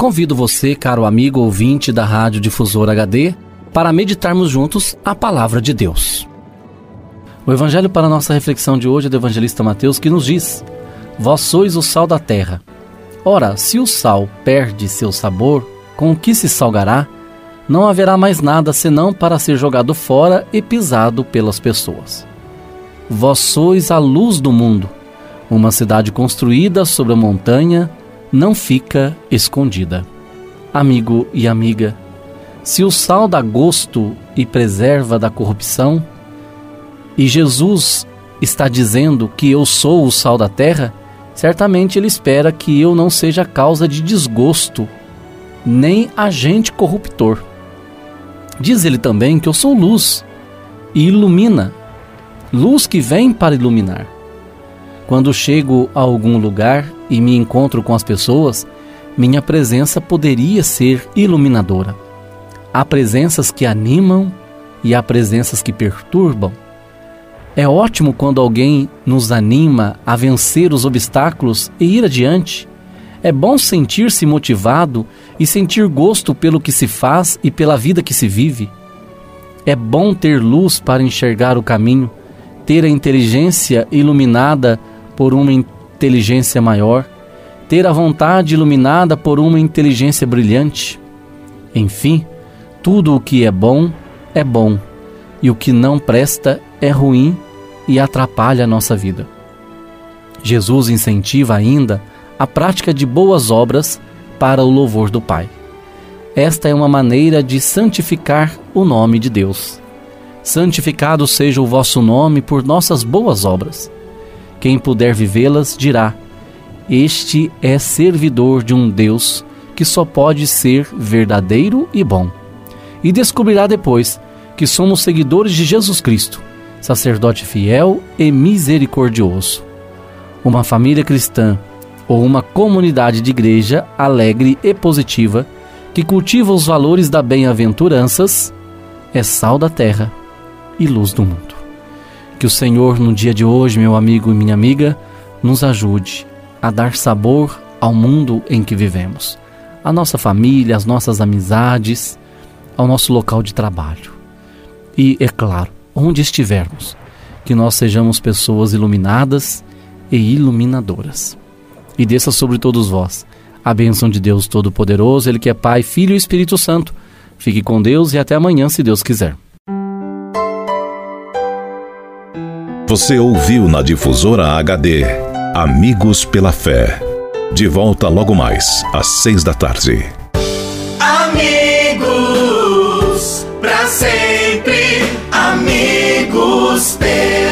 Convido você, caro amigo ouvinte da Rádio Difusora HD, para meditarmos juntos a palavra de Deus. O evangelho para nossa reflexão de hoje é do evangelista Mateus que nos diz: Vós sois o sal da terra. Ora, se o sal perde seu sabor, com o que se salgará? Não haverá mais nada senão para ser jogado fora e pisado pelas pessoas. Vós sois a luz do mundo. Uma cidade construída sobre a montanha não fica escondida. Amigo e amiga, se o sal dá gosto e preserva da corrupção, e Jesus está dizendo que eu sou o sal da terra, certamente ele espera que eu não seja causa de desgosto, nem agente corruptor. Diz ele também que eu sou luz e ilumina, luz que vem para iluminar. Quando chego a algum lugar e me encontro com as pessoas, minha presença poderia ser iluminadora. Há presenças que animam e há presenças que perturbam. É ótimo quando alguém nos anima a vencer os obstáculos e ir adiante. É bom sentir-se motivado e sentir gosto pelo que se faz e pela vida que se vive. É bom ter luz para enxergar o caminho, ter a inteligência iluminada por uma inteligência maior, ter a vontade iluminada por uma inteligência brilhante. Enfim, tudo o que é bom é bom, e o que não presta é ruim e atrapalha a nossa vida. Jesus incentiva ainda a prática de boas obras para o louvor do Pai. Esta é uma maneira de santificar o nome de Deus. Santificado seja o vosso nome por nossas boas obras. Quem puder vivê-las dirá: Este é servidor de um Deus que só pode ser verdadeiro e bom. E descobrirá depois que somos seguidores de Jesus Cristo, sacerdote fiel e misericordioso. Uma família cristã ou uma comunidade de igreja alegre e positiva que cultiva os valores da bem-aventuranças é sal da terra e luz do mundo. Que o Senhor, no dia de hoje, meu amigo e minha amiga, nos ajude a dar sabor ao mundo em que vivemos, à nossa família, às nossas amizades, ao nosso local de trabalho. E, é claro, onde estivermos, que nós sejamos pessoas iluminadas e iluminadoras. E desça sobre todos vós a bênção de Deus Todo-Poderoso, Ele que é Pai, Filho e Espírito Santo. Fique com Deus e até amanhã, se Deus quiser. Você ouviu na Difusora HD Amigos pela Fé. De volta logo mais, às seis da tarde. Amigos, para sempre, amigos pela